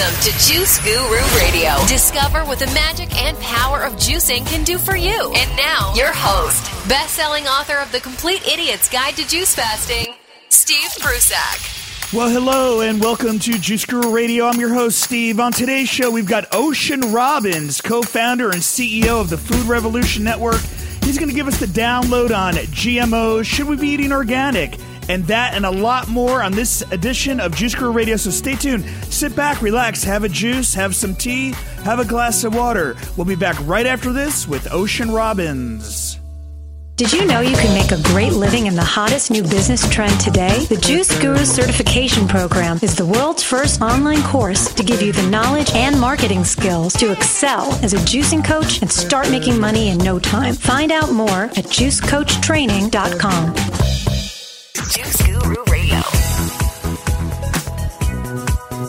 Welcome to Juice Guru Radio. Discover what the magic and power of juicing can do for you. And now, your host, best-selling author of The Complete Idiot's Guide to Juice Fasting, Steve Prussack. Well, hello and welcome to Juice Guru Radio. I'm your host, Steve. On today's show, we've got Ocean Robbins, co founder and CEO of the Food Revolution Network. He's going to give us the download on GMOs. Should we be eating organic? And that and a lot more on this edition of Juice Guru Radio. So stay tuned. Sit back, relax, have a juice, have some tea, have a glass of water. We'll be back right after this with Ocean Robbins. Did you know you can make a great living in the hottest new business trend today? The Juice Guru Certification Program is the world's first online course to give you the knowledge and marketing skills to excel as a juicing coach and start making money in no time. Find out more at juicecoachtraining.com. Juice Guru Radio.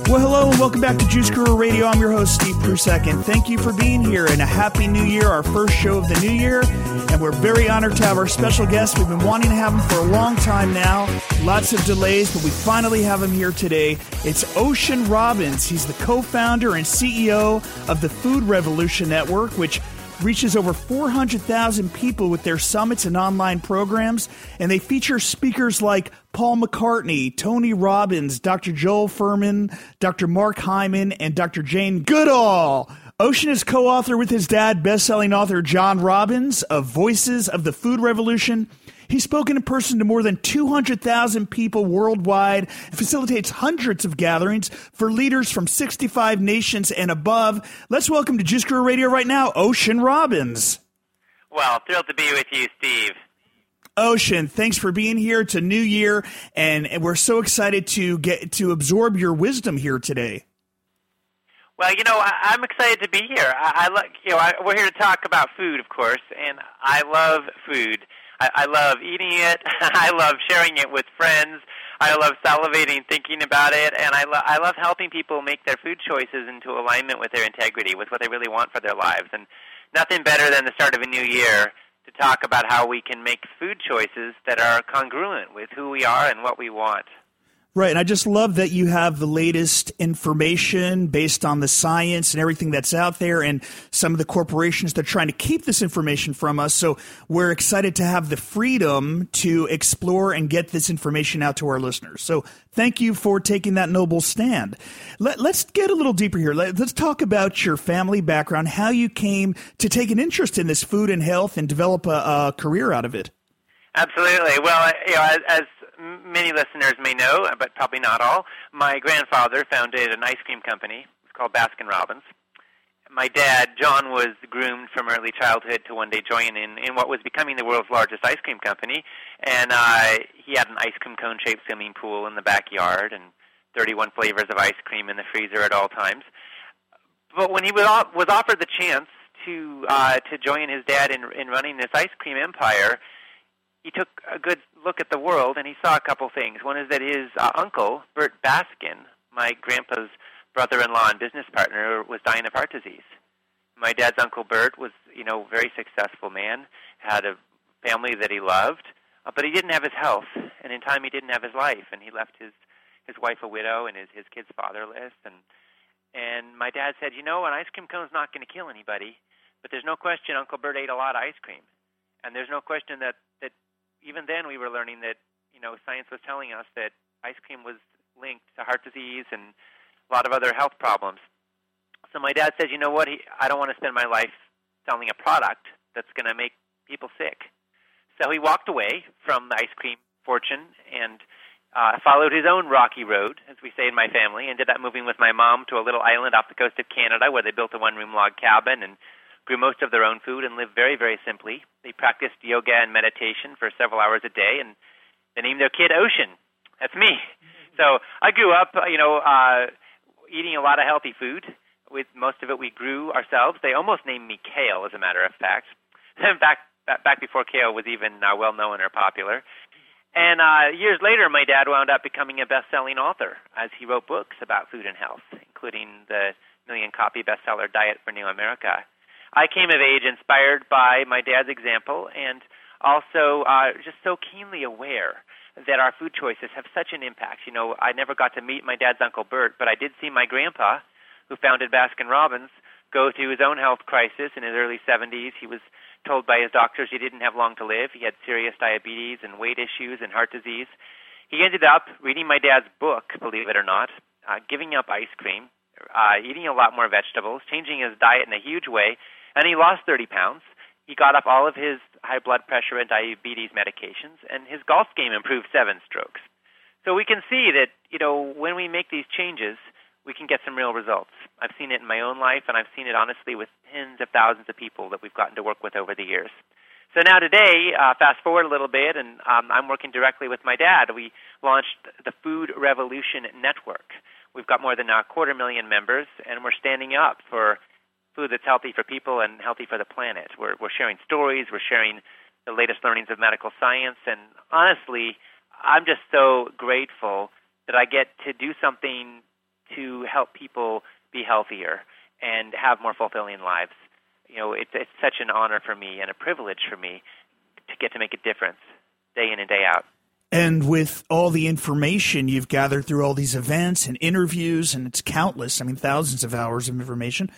Well, hello and welcome back to Juice Guru Radio. I'm your host, Steve Prussack, and thank you for being here and a happy new year, our first show of the new year. And we're very honored to have our special guest. We've been wanting to have him for a long time now. Lots of delays, but we finally have him here today. It's Ocean Robbins. He's the co founder and CEO of the Food Revolution Network, which reaches over 400,000 people with their summits and online programs, and they feature speakers like Paul McCartney, Tony Robbins, Dr. Joel Fuhrman, Dr. Mark Hyman, and Dr. Jane Goodall. Ocean is co author with his dad, best selling author John Robbins of Voices of the Food Revolution He's spoken in person to more than 200,000 people worldwide and facilitates hundreds of gatherings for leaders from 65 nations and above. Let's welcome to Juice Guru Radio right now, Ocean Robbins. Well, thrilled to be with you, Steve. Ocean, thanks for being here. It's a new year, and we're so excited to get to absorb your wisdom here today. Well, you know, I, am excited to be here. I, I you know, I, we're here to talk about food, of course, and I love food. I, I love eating it. I love sharing it with friends. I love salivating thinking about it, and I, lo- I love helping people make their food choices into alignment with their integrity, with what they really want for their lives. And nothing better than the start of a new year to talk about how we can make food choices that are congruent with who we are and what we want. Right. And I just love that you have the latest information based on the science and everything that's out there and some of the corporations that are trying to keep this information from us. So we're excited to have the freedom to explore and get this information out to our listeners. So thank you for taking that noble stand. Let, us get a little deeper here. Let, us talk about your family background, how you came to take an interest in this food and health and develop a, a career out of it. Absolutely. Well, you know, as, as many listeners may know, but probably not all, my grandfather founded an ice cream company. It's called Baskin Robbins. My dad, John, was groomed from early childhood to one day join in, in what was becoming the world's largest ice cream company. And uh, he had an ice cream cone shaped swimming pool in the backyard and 31 flavors of ice cream in the freezer at all times. But when he was, was offered the chance to uh, to join his dad in, in running this ice cream empire, he took a good look at the world and he saw a couple things. One is that his uh, uncle, Bert Baskin, my grandpa's brother-in-law and business partner, was dying of heart disease. My dad's uncle Bert was, you know, very successful man, had a family that he loved, uh, but he didn't have his health, and in time he didn't have his life, and he left his his wife a widow and his his kids fatherless, and and my dad said, you know, an ice cream cone's not going to kill anybody, but there's no question Uncle Bert ate a lot of ice cream, and there's no question that even then we were learning that you know science was telling us that ice cream was linked to heart disease and a lot of other health problems. So my dad said, you know what? He, I don't want to spend my life selling a product that's going to make people sick. So he walked away from the ice cream fortune and uh, followed his own rocky road, as we say in my family, ended up moving with my mom to a little island off the coast of Canada where they built a one room log cabin and grew most of their own food, and lived very, very simply. They practiced yoga and meditation for several hours a day, and they named their kid Ocean. That's me. So I grew up, you know, uh, eating a lot of healthy food. With most of it, we grew ourselves. They almost named me Kale, as a matter of fact. back back before kale was even uh, well known or popular. And uh, years later, my dad wound up becoming a best-selling author as he wrote books about food and health, including the million-copy bestseller Diet for New America. I came of age inspired by my dad's example and also uh, just so keenly aware that our food choices have such an impact. You know, I never got to meet my dad's Uncle Bert, but I did see my grandpa who founded Baskin Robbins, go through his own health crisis in his early 70s. He was told by his doctors he didn't have long to live. He had serious diabetes and weight issues and heart disease. He ended up reading my dad's book, believe it or not, uh, giving up ice cream, uh, eating a lot more vegetables, changing his diet in a huge way, and he lost 30 pounds. He got off all of his high blood pressure and diabetes medications, and his golf game improved seven strokes. So we can see that, you know, when we make these changes, we can get some real results. I've seen it in my own life, and I've seen it honestly with tens of thousands of people that we've gotten to work with over the years. So now today, uh, fast forward a little bit, and um, I'm working directly with my dad. We launched the Food Revolution Network. We've got more than a quarter million members, and we're standing up for food that's healthy for people and healthy for the planet. We're, we're sharing stories, we're sharing the latest learnings of medical science, and honestly, I'm just so grateful that I get to do something to help people be healthier and have more fulfilling lives. You know, it's it's such an honor for me and a privilege for me to get to make a difference day in and day out. And with all the information you've gathered through all these events and interviews, and it's countless, I mean, thousands of hours of information,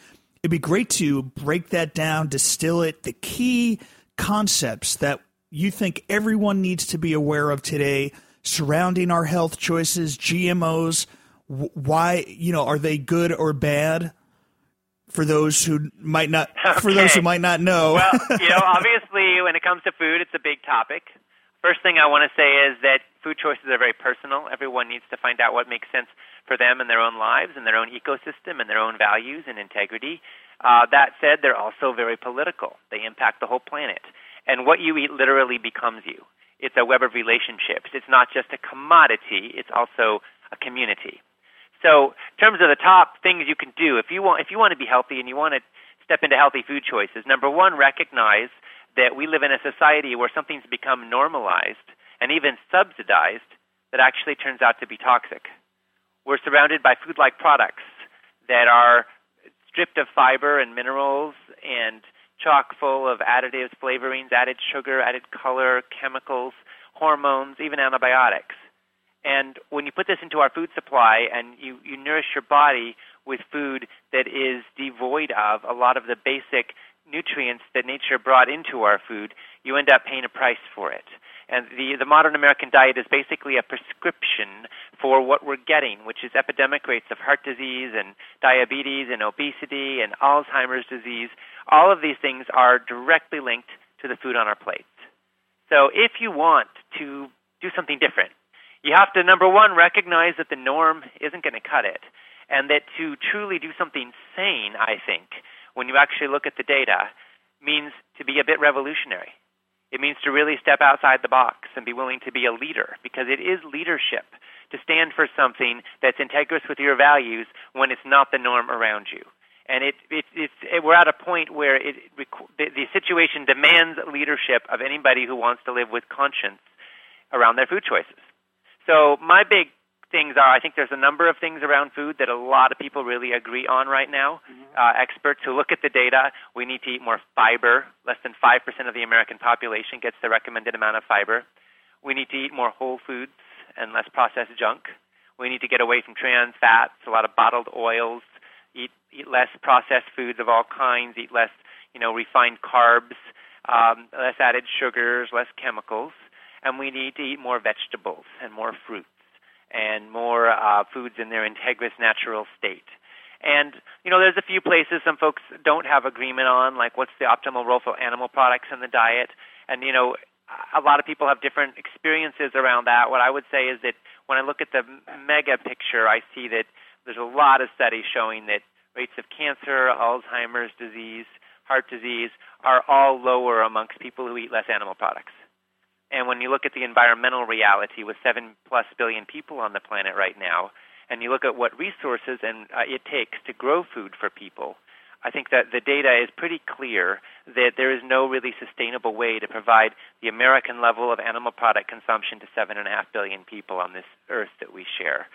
it'd be great to break that down, distill it, the key concepts that you think everyone needs to be aware of today surrounding our health choices, GMOs, why you know are they good or bad? For those who might not okay. for those who might not know. Well you know obviously when it comes to food it's a big topic first thing i want to say is that food choices are very personal. Everyone needs to find out what makes sense for them and their own lives and their own ecosystem and their own values and integrity. Uh, that said they're also very political. They impact the whole planet. And what you eat literally becomes you. It's a web of relationships. It's not just a commodity. It's also a community. So, in terms of the top things you can do, if you want, if you want to be healthy and you want to step into healthy food choices, number one, recognize that we live in a society where something's become normalized and even subsidized that actually turns out to be toxic. We're surrounded by food-like products that are stripped of fiber and minerals and chock full of additives, flavorings, added sugar, added color, chemicals, hormones, even antibiotics. And when you put this into our food supply and you, you nourish your body with food that is devoid of a lot of the basic nutrients that nature brought into our food, you end up paying a price for it. And the, the modern American diet is basically a prescription for what we're getting, which is epidemic rates of heart disease and diabetes and obesity and Alzheimer's disease. All of these things are directly linked to the food on our plates. So if you want to do something different, you have to, number one, recognize that the norm isn't going to cut it. And that to truly do something sane, I think, when you actually look at the data, means to be a bit revolutionary. It means to really step outside the box and be willing to be a leader because it is leadership to stand for something that's integrous with your values when it's not the norm around you. And it, it, it's, it, we're at a point where it, the, the situation demands leadership of anybody who wants to live with conscience around their food choices. So my big things are I think there's a number of things around food that a lot of people really agree on right now. Mm-hmm. Uh, experts who look at the data, we need to eat more fiber. Less than 5% of the American population gets the recommended amount of fiber. We need to eat more whole foods and less processed junk. We need to get away from trans fats, a lot of bottled oils, eat eat less processed foods of all kinds, eat less, you know, refined carbs, um, less added sugars, less chemicals and we need to eat more vegetables and more fruits and more uh, foods in their integrous natural state. And you know, there's a few places some folks don't have agreement on, like what's the optimal role for animal products in the diet. And you know, a lot of people have different experiences around that. What I would say is that when I look at the mega picture, I see that there's a lot of studies showing that rates of cancer, Alzheimer's disease, heart disease are all lower amongst people who eat less animal products. And when you look at the environmental reality with seven plus billion people on the planet right now, and you look at what resources and uh, it takes to grow food for people, I think that the data is pretty clear that there is no really sustainable way to provide the American level of animal product consumption to seven and a half billion people on this earth that we share.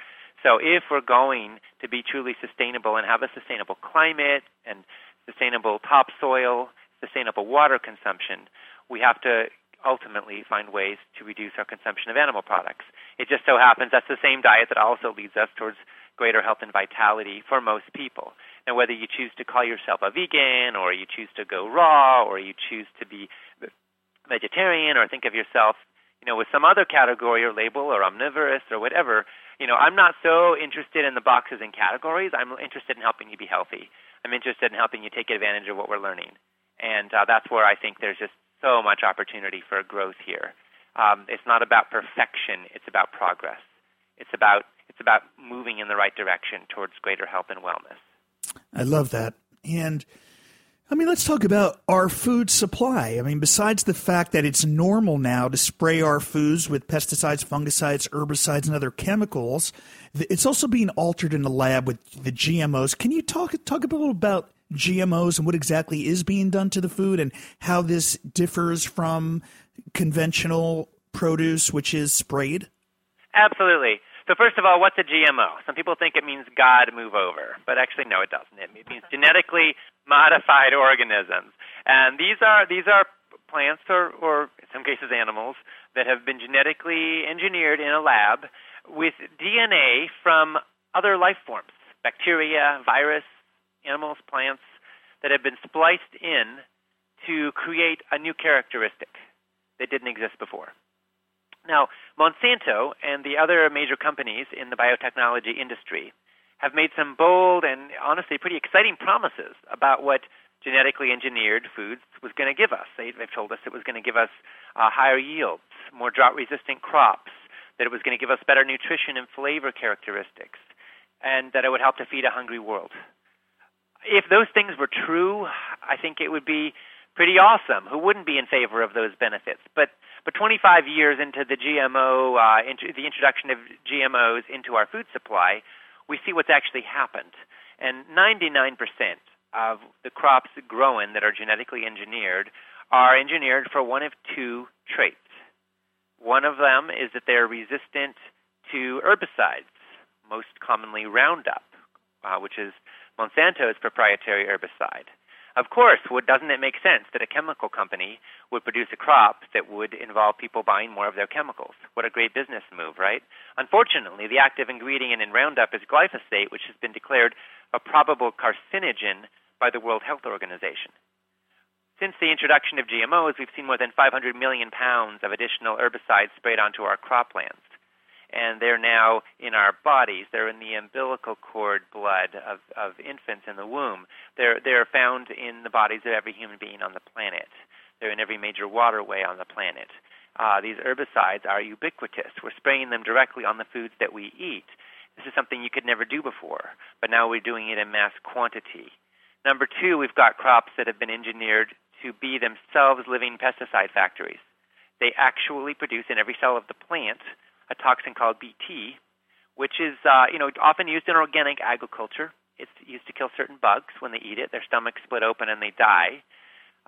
So if we're going to be truly sustainable and have a sustainable climate and sustainable topsoil, sustainable water consumption, we have to ultimately find ways to reduce our consumption of animal products. It just so happens that's the same diet that also leads us towards greater health and vitality for most people. And whether you choose to call yourself a vegan, or you choose to go raw, or you choose to be vegetarian, or think of yourself, you know, with some other category or label, or omnivorous, or whatever, you know, I'm not so interested in the boxes and categories. I'm interested in helping you be healthy. I'm interested in helping you take advantage of what we're learning, and uh, that's where I think there's just so much opportunity for growth here. Um, it's not about perfection; it's about progress. It's about it's about moving in the right direction towards greater health and wellness. I love that. And I mean, let's talk about our food supply. I mean, besides the fact that it's normal now to spray our foods with pesticides, fungicides, herbicides, and other chemicals, it's also being altered in the lab with the GMOs. Can you talk talk a little about GMOs and what exactly is being done to the food and how this differs from conventional produce, which is sprayed? Absolutely. So first of all, what's a GMO? Some people think it means God move over, but actually no, it doesn't. It means genetically modified organisms, and these are these are plants or, or in some cases animals that have been genetically engineered in a lab with DNA from other life forms, bacteria, virus, animals, plants that have been spliced in to create a new characteristic that didn't exist before. Now, Monsanto and the other major companies in the biotechnology industry have made some bold and honestly pretty exciting promises about what genetically engineered foods was going to give us. They've told us it was going to give us uh, higher yields, more drought resistant crops, that it was going to give us better nutrition and flavor characteristics, and that it would help to feed a hungry world. If those things were true, I think it would be pretty awesome. Who wouldn't be in favor of those benefits? But but 25 years into the GMO, uh, into the introduction of GMOs into our food supply, we see what's actually happened. And 99% of the crops grown that are genetically engineered are engineered for one of two traits. One of them is that they're resistant to herbicides, most commonly Roundup, uh, which is Monsanto's proprietary herbicide. Of course, doesn't it make sense that a chemical company would produce a crop that would involve people buying more of their chemicals? What a great business move, right? Unfortunately, the active ingredient in Roundup is glyphosate, which has been declared a probable carcinogen by the World Health Organization. Since the introduction of GMOs, we've seen more than 500 million pounds of additional herbicides sprayed onto our croplands and they're now in our bodies. They're in the umbilical cord blood of, of infants in the womb. They're, they're found in the bodies of every human being on the planet. They're in every major waterway on the planet. Uh, these herbicides are ubiquitous. We're spraying them directly on the foods that we eat. This is something you could never do before, but now we're doing it in mass quantity. Number two, we've got crops that have been engineered to be themselves living pesticide factories. They actually produce in every cell of the plant a toxin called BT, which is uh, you know often used in organic agriculture. It's used to kill certain bugs when they eat it. Their stomachs split open and they die.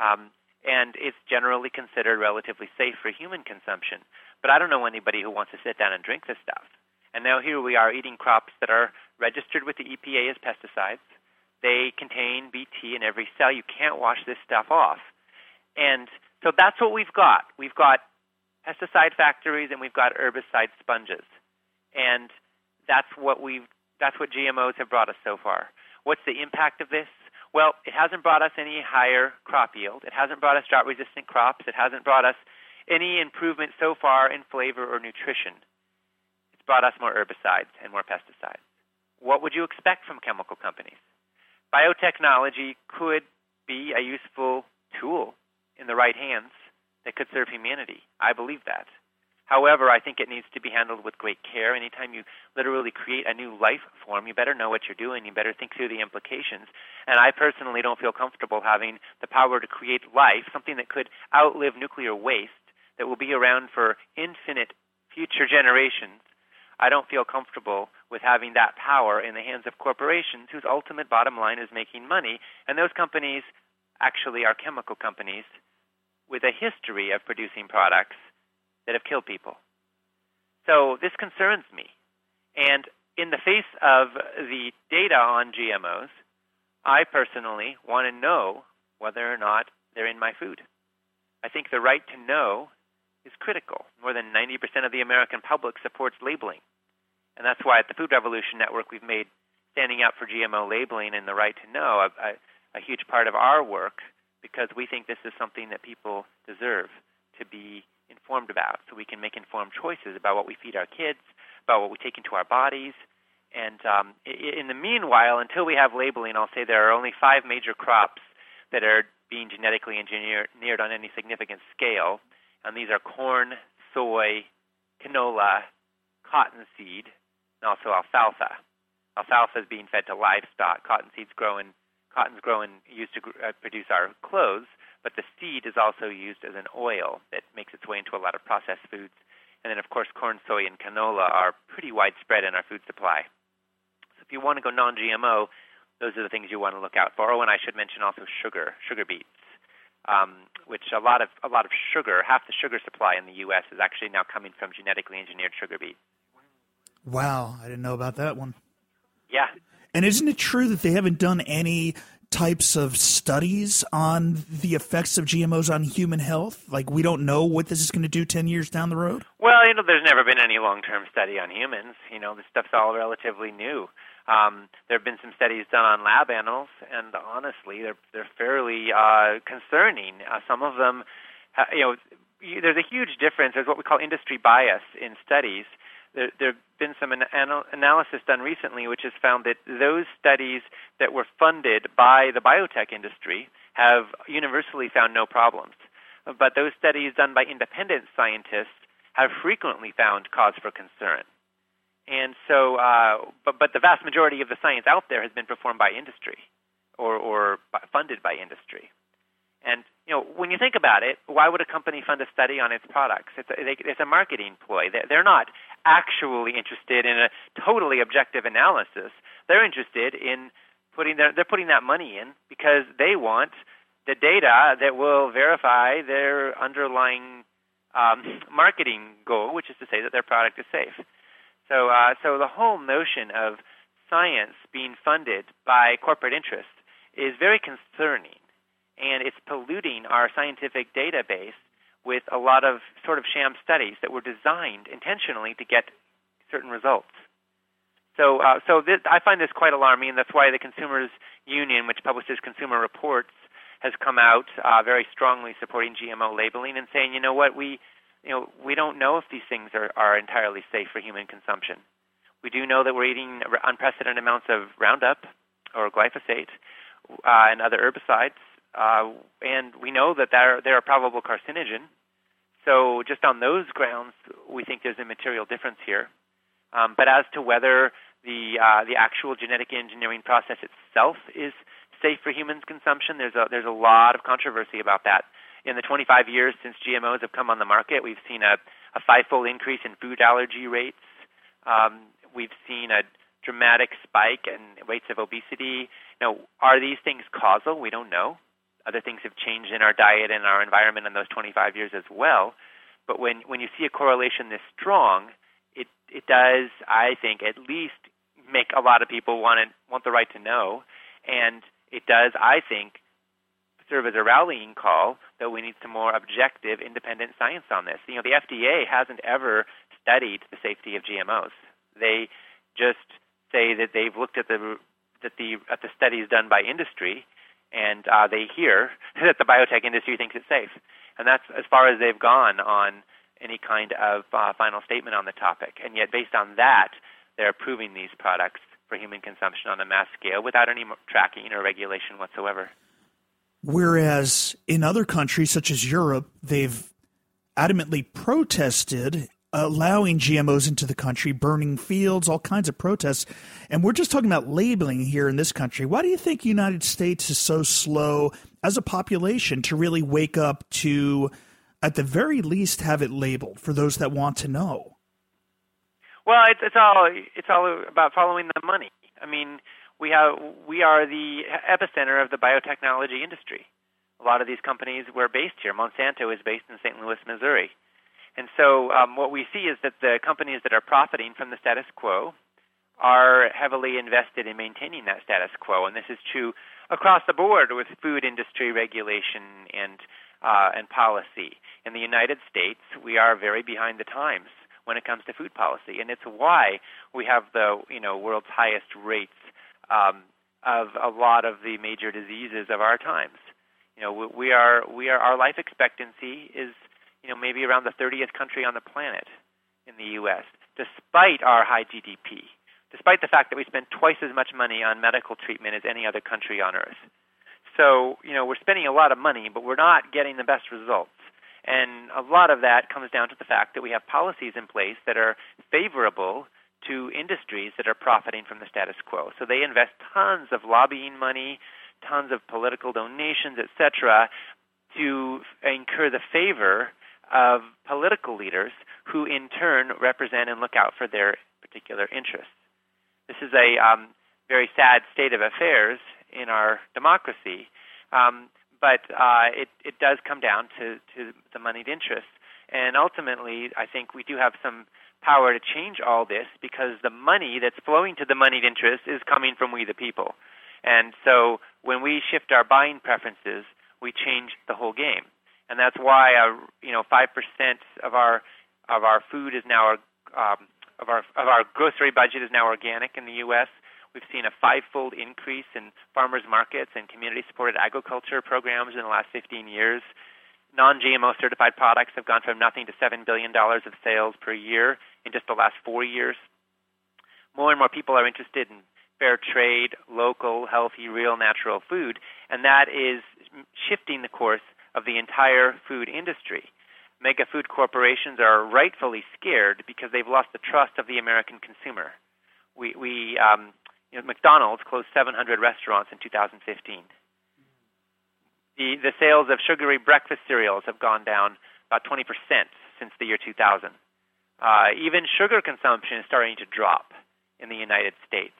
Um, and it's generally considered relatively safe for human consumption. But I don't know anybody who wants to sit down and drink this stuff. And now here we are eating crops that are registered with the EPA as pesticides. They contain BT in every cell. You can't wash this stuff off. And so that's what we've got. We've got pesticide factories and we've got herbicide sponges. And that's what we've that's what GMOs have brought us so far. What's the impact of this? Well, it hasn't brought us any higher crop yield. It hasn't brought us drought resistant crops. It hasn't brought us any improvement so far in flavor or nutrition. It's brought us more herbicides and more pesticides. What would you expect from chemical companies? Biotechnology could be a useful tool in the right hands that could serve humanity. I believe that. However, I think it needs to be handled with great care. Anytime you literally create a new life form, you better know what you're doing. You better think through the implications. And I personally don't feel comfortable having the power to create life, something that could outlive nuclear waste, that will be around for infinite future generations. I don't feel comfortable with having that power in the hands of corporations whose ultimate bottom line is making money. And those companies actually are chemical companies with a history of producing products that have killed people. So this concerns me. And in the face of the data on GMOs, I personally want to know whether or not they're in my food. I think the right to know is critical. More than 90% of the American public supports labeling. And that's why at the Food Revolution Network we've made standing up for GMO labeling and the right to know a, a, a huge part of our work because we think this is something that people deserve to be informed about so we can make informed choices about what we feed our kids, about what we take into our bodies. And um, in the meanwhile, until we have labeling, I'll say there are only five major crops that are being genetically engineered on any significant scale, and these are corn, soy, canola, cottonseed, and also alfalfa. Alfalfa is being fed to livestock. Cottonseed's growing, cotton's growing used to uh, produce our clothes, but the seed is also used as an oil that makes its way into a lot of processed foods. And then, of course, corn, soy, and canola are pretty widespread in our food supply. So if you want to go non-GMO, those are the things you want to look out for. Oh, and I should mention also sugar, sugar beets, um, which a lot of a lot of sugar, half the sugar supply in the U.S. is actually now coming from genetically engineered sugar beets. Wow, I didn't know about that one. Yeah. And isn't it true that they haven't done any types of studies on the effects of GMOs on human health? Like we don't know what this is going to do 10 years down the road? Well, you know, there's never been any long-term study on humans. You know, this stuff's all relatively new. Um, there have been some studies done on lab animals, and honestly, they're they're fairly uh, concerning. Uh, some of them, uh, you know, there's a huge difference. There's what we call industry bias in studies. There, have been some an- analysis done recently, which has found that those studies that were funded by the biotech industry have universally found no problems. But those studies done by independent scientists have frequently found cause for concern. And so, uh, but, but the vast majority of the science out there has been performed by industry or, or funded by industry. And you know, when you think about it, why would a company fund a study on its products? It's a, it's a marketing ploy. They're not actually interested in a totally objective analysis. They're interested in putting their, they're putting that money in because they want the data that will verify their underlying um, marketing goal, which is to say that their product is safe. So, uh, so the whole notion of science being funded by corporate interest is very concerning, and it's polluting our scientific database with a lot of sort of sham studies that were designed intentionally to get certain results. So, uh, so this, I find this quite alarming, and that's why the Consumers Union, which publishes consumer reports, has come out uh, very strongly supporting GMO labeling and saying, you know what, we you know, we don't know if these things are, are entirely safe for human consumption. We do know that we're eating unprecedented amounts of Roundup or glyphosate uh, and other herbicides, uh, and we know that they're, they're a probable carcinogen. So, just on those grounds, we think there's a material difference here. Um, but as to whether the uh, the actual genetic engineering process itself is safe for humans' consumption, there's a there's a lot of controversy about that in the 25 years since GMOs have come on the market, we've seen a, a five-fold increase in food allergy rates. Um, we've seen a dramatic spike in rates of obesity. Now, are these things causal? We don't know. Other things have changed in our diet and our environment in those 25 years as well. But when when you see a correlation this strong, it it does, I think, at least make a lot of people want to, want the right to know, and it does, I think, serve as a rallying call that we need some more objective, independent science on this. You know, the FDA hasn't ever studied the safety of GMOs. They just say that they've looked at the that the at the studies done by industry, and uh, they hear that the biotech industry thinks it's safe, and that's as far as they've gone on any kind of uh, final statement on the topic. And yet, based on that, they're approving these products for human consumption on a mass scale without any tracking or regulation whatsoever. Whereas in other countries, such as Europe, they've adamantly protested allowing GMOs into the country, burning fields, all kinds of protests. And we're just talking about labeling here in this country. Why do you think United States is so slow as a population to really wake up to, at the very least, have it labeled for those that want to know? Well, it's, it's all it's all about following the money. I mean, we have we are the epicenter of the biotechnology industry. A lot of these companies were based here. Monsanto is based in St. Louis, Missouri. And so um, what we see is that the companies that are profiting from the status quo are heavily invested in maintaining that status quo, and this is true across the board with food industry regulation and uh, and policy. In the United States, we are very behind the times when it comes to food policy, and it's why we have the you know world's highest rates um, of a lot of the major diseases of our times. You know, we are we are our life expectancy is you know maybe around the 30th country on the planet in the U.S. Despite our high GDP, despite the fact that we spend twice as much money on medical treatment as any other country on earth. So you know we're spending a lot of money, but we're not getting the best results. And a lot of that comes down to the fact that we have policies in place that are favorable to industries that are profiting from the status quo. So they invest tons of lobbying money, tons of political donations, etc., to incur the favor of political leaders who in turn represent and look out for their particular interests. This is a um, very sad state of affairs in our democracy, um, but uh, it, it does come down to, to the moneyed interests. And ultimately, I think we do have some power to change all this because the money that's flowing to the moneyed interest is coming from we the people. And so when we shift our buying preferences, we change the whole game. And that's why uh, you know 5% of our of our food is now um, of our of our grocery budget is now organic in the US. We've seen a five-fold increase in farmers markets and community-supported agriculture programs in the last 15 years. Non-GMO certified products have gone from nothing to $7 billion of sales per year in just the last four years. More and more people are interested in fair trade, local, healthy, real, natural food, and that is shifting the course of the entire food industry. Mega food corporations are rightfully scared because they've lost the trust of the American consumer. We, we um, you know, McDonald's closed 700 restaurants in 2015. The, the sales of sugary breakfast cereals have gone down about 20% since the year 2000. Uh, even sugar consumption is starting to drop in the United States.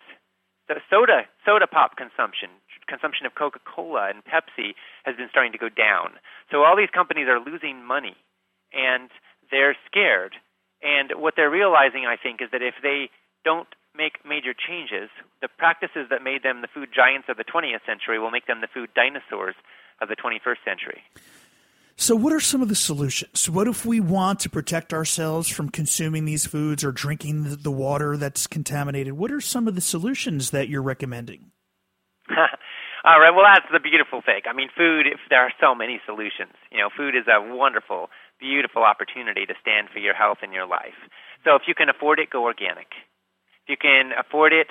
So soda soda pop consumption, consumption of Coca-Cola and Pepsi has been starting to go down. So all these companies are losing money, and they're scared. And what they're realizing, I think, is that if they don't make major changes, the practices that made them the food giants of the 20th century will make them the food dinosaurs of the 21st century. So, what are some of the solutions? What if we want to protect ourselves from consuming these foods or drinking the water that's contaminated? What are some of the solutions that you're recommending? All right. Well, that's the beautiful thing. I mean, food. If there are so many solutions, you know, food is a wonderful, beautiful opportunity to stand for your health and your life. So, if you can afford it, go organic. If you can afford it,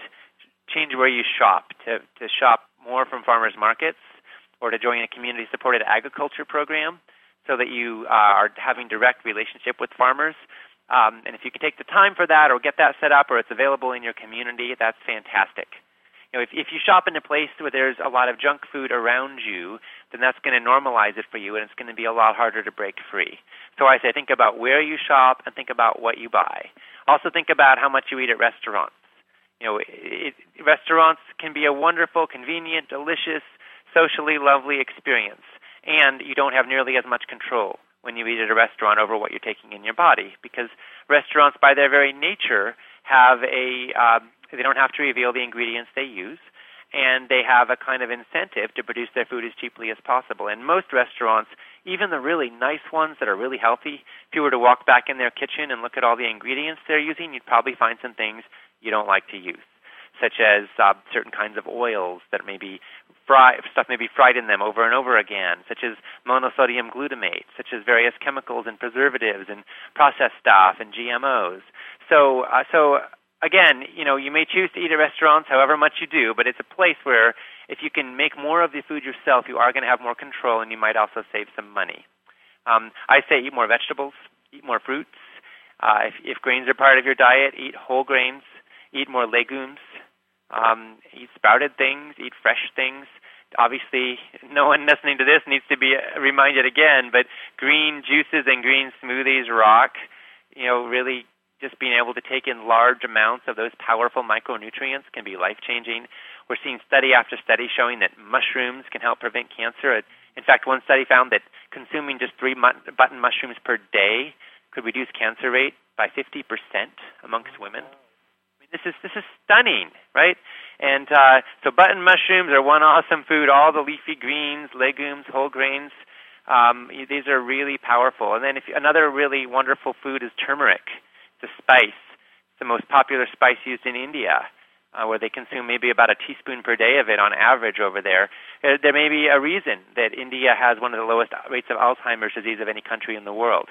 change where you shop to to shop more from farmers markets or to join a community-supported agriculture program so that you uh, are having direct relationship with farmers. Um, and if you can take the time for that or get that set up or it's available in your community, that's fantastic. You know, if, if you shop in a place where there's a lot of junk food around you, then that's going to normalize it for you and it's going to be a lot harder to break free. So I say think about where you shop and think about what you buy. Also think about how much you eat at restaurants. You know, it, restaurants can be a wonderful, convenient, delicious, socially lovely experience and you don't have nearly as much control when you eat at a restaurant over what you're taking in your body because restaurants by their very nature have a um, they don't have to reveal the ingredients they use and they have a kind of incentive to produce their food as cheaply as possible. And most restaurants even the really nice ones that are really healthy if you were to walk back in their kitchen and look at all the ingredients they're using you'd probably find some things you don't like to use such as uh, certain kinds of oils that may be fry, stuff may be fried in them over and over again, such as monosodium glutamate, such as various chemicals and preservatives and processed stuff and GMOs. So, uh, so again, you know, you may choose to eat at restaurants, however much you do, but it's a place where if you can make more of the food yourself, you are going to have more control, and you might also save some money. Um, I say eat more vegetables, eat more fruits. Uh, if, if grains are part of your diet, eat whole grains, eat more legumes, um, eat sprouted things, eat fresh things. Obviously, no one listening to this needs to be reminded again, but green juices and green smoothies rock. You know, really just being able to take in large amounts of those powerful micronutrients can be life changing. We're seeing study after study showing that mushrooms can help prevent cancer. In fact, one study found that consuming just three button mushrooms per day could reduce cancer rate by 50% amongst women this is this is stunning, right? And uh, so button mushrooms are one awesome food. All the leafy greens, legumes, whole grains, um, these are really powerful. And then if another really wonderful food is turmeric. the spice. It's the most popular spice used in India. uh, where they consume maybe about a teaspoon per day of it on average over there, uh, there may be a reason that India has one of the lowest rates of Alzheimer's disease of any country in the world.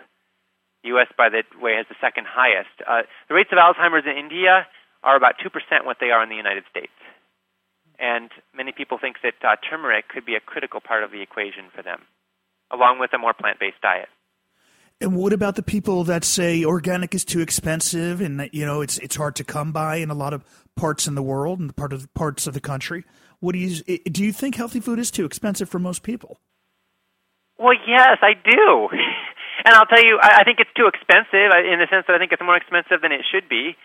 The U.S., by the way, has the second highest. Uh, the rates of Alzheimer's in India are about 2% what they are in the United States. And many people think that uh, turmeric could be a critical part of the equation for them, along with a more plant based diet. And what about the people that say organic is too expensive and that you know it's it's hard to come by in a lot of parts in the world and part of parts of the country? What do you do? You think healthy food is too expensive for most people? Well, yes, I do. and I'll tell you, I, I think it's too expensive in the sense that I think it's more expensive than it should be.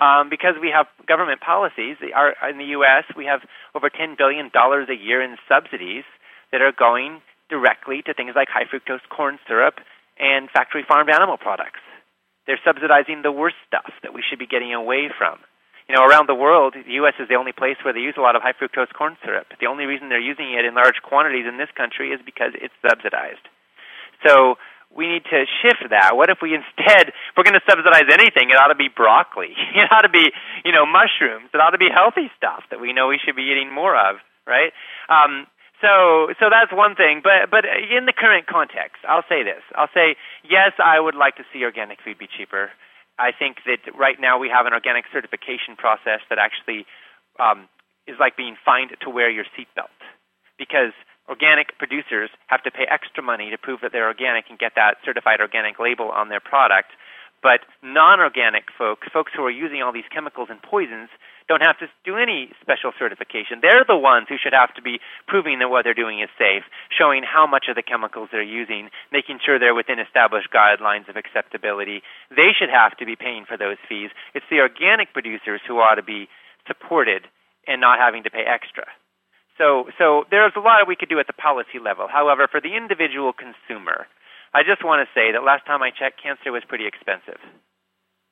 Um, because we have government policies. Our, in the U.S., we have over $10 billion a year in subsidies that are going directly to things like high fructose corn syrup and factory farmed animal products. They're subsidizing the worst stuff that we should be getting away from. You know, around the world, the U.S. is the only place where they use a lot of high fructose corn syrup. The only reason they're using it in large quantities in this country is because it's subsidized. So we need to shift that. What if we instead, if we're going to subsidize anything, it ought to be broccoli. It ought to be, you know, mushrooms. It ought to be healthy stuff that we know we should be eating more of, right? Um, so, so that's one thing. But, but in the current context, I'll say this. I'll say, yes, I would like to see organic food be cheaper. I think that right now we have an organic certification process that actually um, is like being fined to wear your seatbelt because organic producers have to pay extra money to prove that they're organic and get that certified organic label on their product. But non-organic folks, folks who are using all these chemicals and poisons, don't have to do any special certification. They're the ones who should have to be proving that what they're doing is safe, showing how much of the chemicals they're using, making sure they're within established guidelines of acceptability. They should have to be paying for those fees. It's the organic producers who ought to be supported and not having to pay extra. So, so there's a lot we could do at the policy level. However, for the individual consumer, I just want to say that last time I checked, cancer was pretty expensive.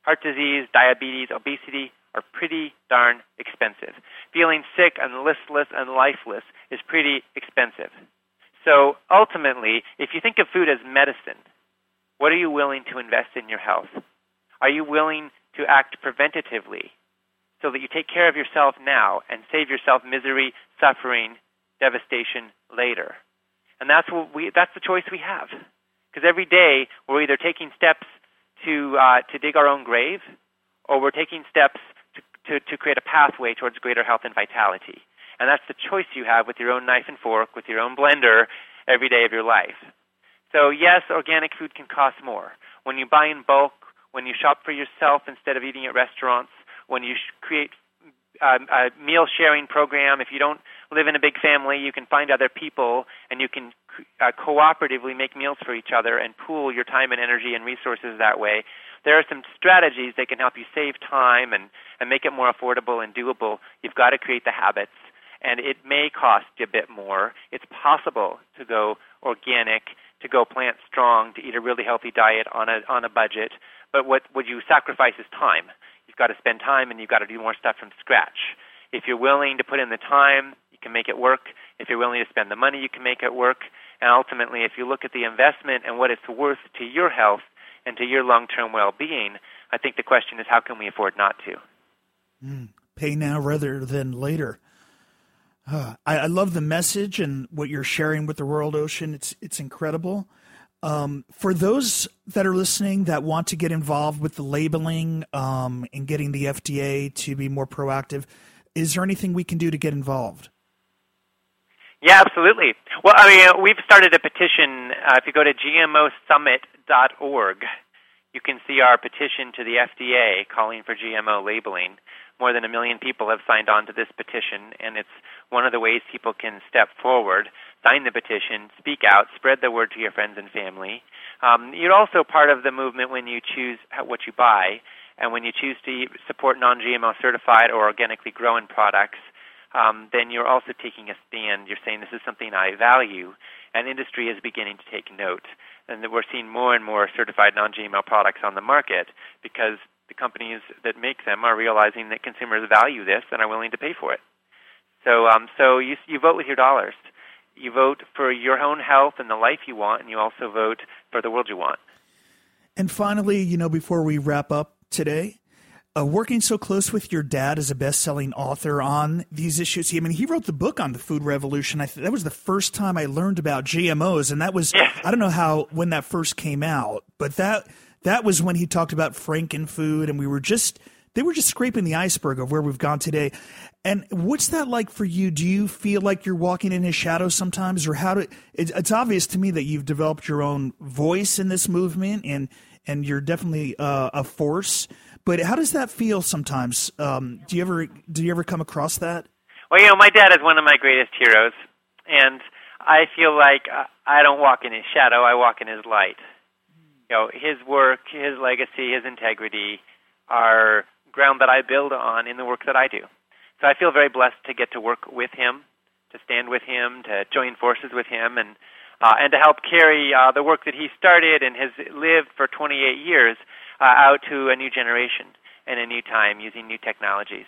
Heart disease, diabetes, obesity are pretty darn expensive. Feeling sick and listless and lifeless is pretty expensive. So ultimately, if you think of food as medicine, what are you willing to invest in your health? Are you willing to act preventatively so that you take care of yourself now and save yourself misery, suffering, devastation later. And that's what we that's the choice we have. Because every day we're either taking steps to uh, to dig our own grave or we're taking steps to, to, to create a pathway towards greater health and vitality. And that's the choice you have with your own knife and fork, with your own blender every day of your life. So yes, organic food can cost more. When you buy in bulk, when you shop for yourself instead of eating at restaurants, when you create um, a meal sharing program, if you don't live in a big family, you can find other people and you can uh, cooperatively make meals for each other and pool your time and energy and resources that way. There are some strategies that can help you save time and, and make it more affordable and doable. You've got to create the habits, and it may cost you a bit more. It's possible to go organic, to go plant strong, to eat a really healthy diet on a on a budget. But what what you sacrifice is time got to spend time and you've got to do more stuff from scratch. If you're willing to put in the time, you can make it work. If you're willing to spend the money, you can make it work. And ultimately, if you look at the investment and what it's worth to your health and to your long-term well-being, I think the question is how can we afford not to? Mm, pay now rather than later. Uh, I, I, love the message and what you're sharing with the World Ocean. It's it's incredible. Um, for those that are listening that want to get involved with the labeling um, and getting the FDA to be more proactive, is there anything we can do to get involved? Yeah, absolutely. Well, I mean, we've started a petition. Uh, if you go to gmosummit.org, you can see our petition to the FDA calling for GMO labeling. More than a million people have signed on to this petition, and it's one of the ways people can step forward sign the petition, speak out, spread the word to your friends and family. Um, you're also part of the movement when you choose what you buy, and when you choose to support non-GMO certified or organically grown products. Um, then you're also taking a stand. You're saying this is something I value, and industry is beginning to take note. And we're seeing more and more certified non-GMO products on the market because the companies that make them are realizing that consumers value this and are willing to pay for it. So, um, so you, you vote with your dollars you vote for your own health and the life you want, and you also vote for the world you want. And finally, you know, before we wrap up today, uh, working so close with your dad as a best-selling author on these issues. I mean, he wrote the book on the food revolution. I th- that was the first time I learned about GMOs, and that was I don't know how when that first came out, but that that was when he talked about frankenfood, and we were just they were just scraping the iceberg of where we've gone today. And what's that like for you? Do you feel like you're walking in his shadow sometimes, or how do? It, it's obvious to me that you've developed your own voice in this movement, and and you're definitely uh, a force. But how does that feel sometimes? Um, do you ever do you ever come across that? Well, you know, my dad is one of my greatest heroes, and I feel like I don't walk in his shadow; I walk in his light. You know, his work, his legacy, his integrity are ground that I build on in the work that I do. So I feel very blessed to get to work with him, to stand with him, to join forces with him, and uh, and to help carry uh, the work that he started and has lived for 28 years uh, out to a new generation and a new time using new technologies.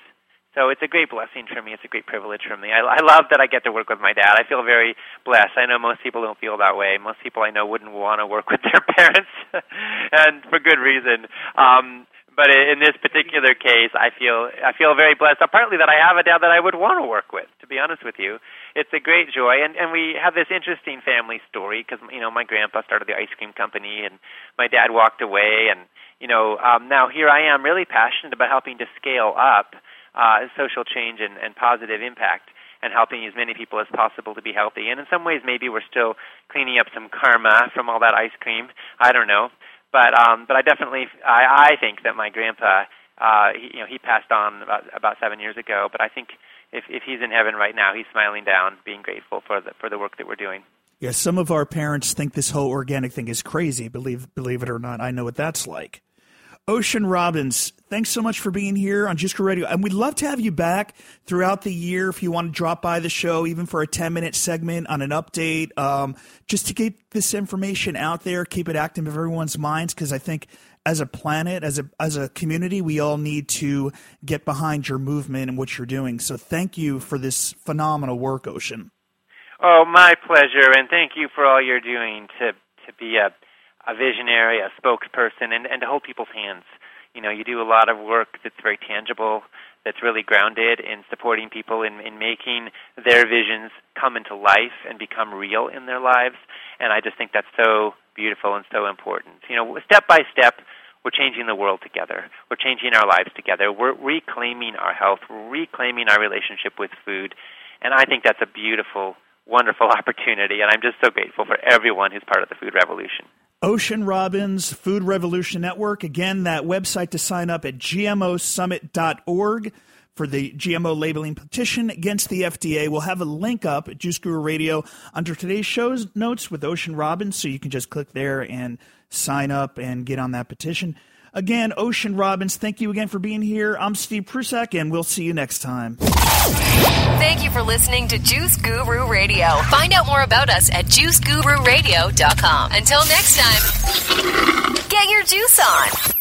So it's a great blessing for me. It's a great privilege for me. I, I love that I get to work with my dad. I feel very blessed. I know most people don't feel that way. Most people I know wouldn't want to work with their parents, and for good reason. Um, but in this particular case, I feel I feel very blessed. Partly that I have a dad that I would want to work with. To be honest with you, it's a great joy, and and we have this interesting family story because you know my grandpa started the ice cream company, and my dad walked away, and you know um, now here I am, really passionate about helping to scale up uh, social change and, and positive impact and helping as many people as possible to be healthy. And in some ways, maybe we're still cleaning up some karma from all that ice cream. I don't know. But um, but I definitely I, I think that my grandpa uh, he, you know he passed on about about seven years ago. But I think if if he's in heaven right now, he's smiling down, being grateful for the for the work that we're doing. Yeah, some of our parents think this whole organic thing is crazy. Believe believe it or not, I know what that's like. Ocean Robbins, thanks so much for being here on Juice Guru Radio. And we'd love to have you back throughout the year if you want to drop by the show, even for a 10 minute segment on an update, um, just to keep this information out there, keep it active in everyone's minds, because I think as a planet, as a as a community, we all need to get behind your movement and what you're doing. So thank you for this phenomenal work, Ocean. Oh, my pleasure, and thank you for all you're doing to to be a a visionary, a spokesperson, and, and to hold people's hands. You know, you do a lot of work that's very tangible, that's really grounded in supporting people in, in making their visions come into life and become real in their lives. And I just think that's so beautiful and so important. You know, step by step, we're changing the world together. We're changing our lives together. We're reclaiming our health. We're reclaiming our relationship with food. And I think that's a beautiful, wonderful opportunity. And I'm just so grateful for everyone who's part of the food revolution. Ocean Robbins Food Revolution Network. Again, that website to sign up at gmosummit.org for the GMO labeling petition against the FDA. We'll have a link up at Juice Guru Radio under today's show's notes with Ocean Robbins, so you can just click there and sign up and get on that petition. Again, Ocean Robbins, thank you again for being here. I'm Steve Prussack, and we'll see you next time. Thank you for listening to Juice Guru Radio. Find out more about us at juicegururadio.com. Until next time, get your juice on.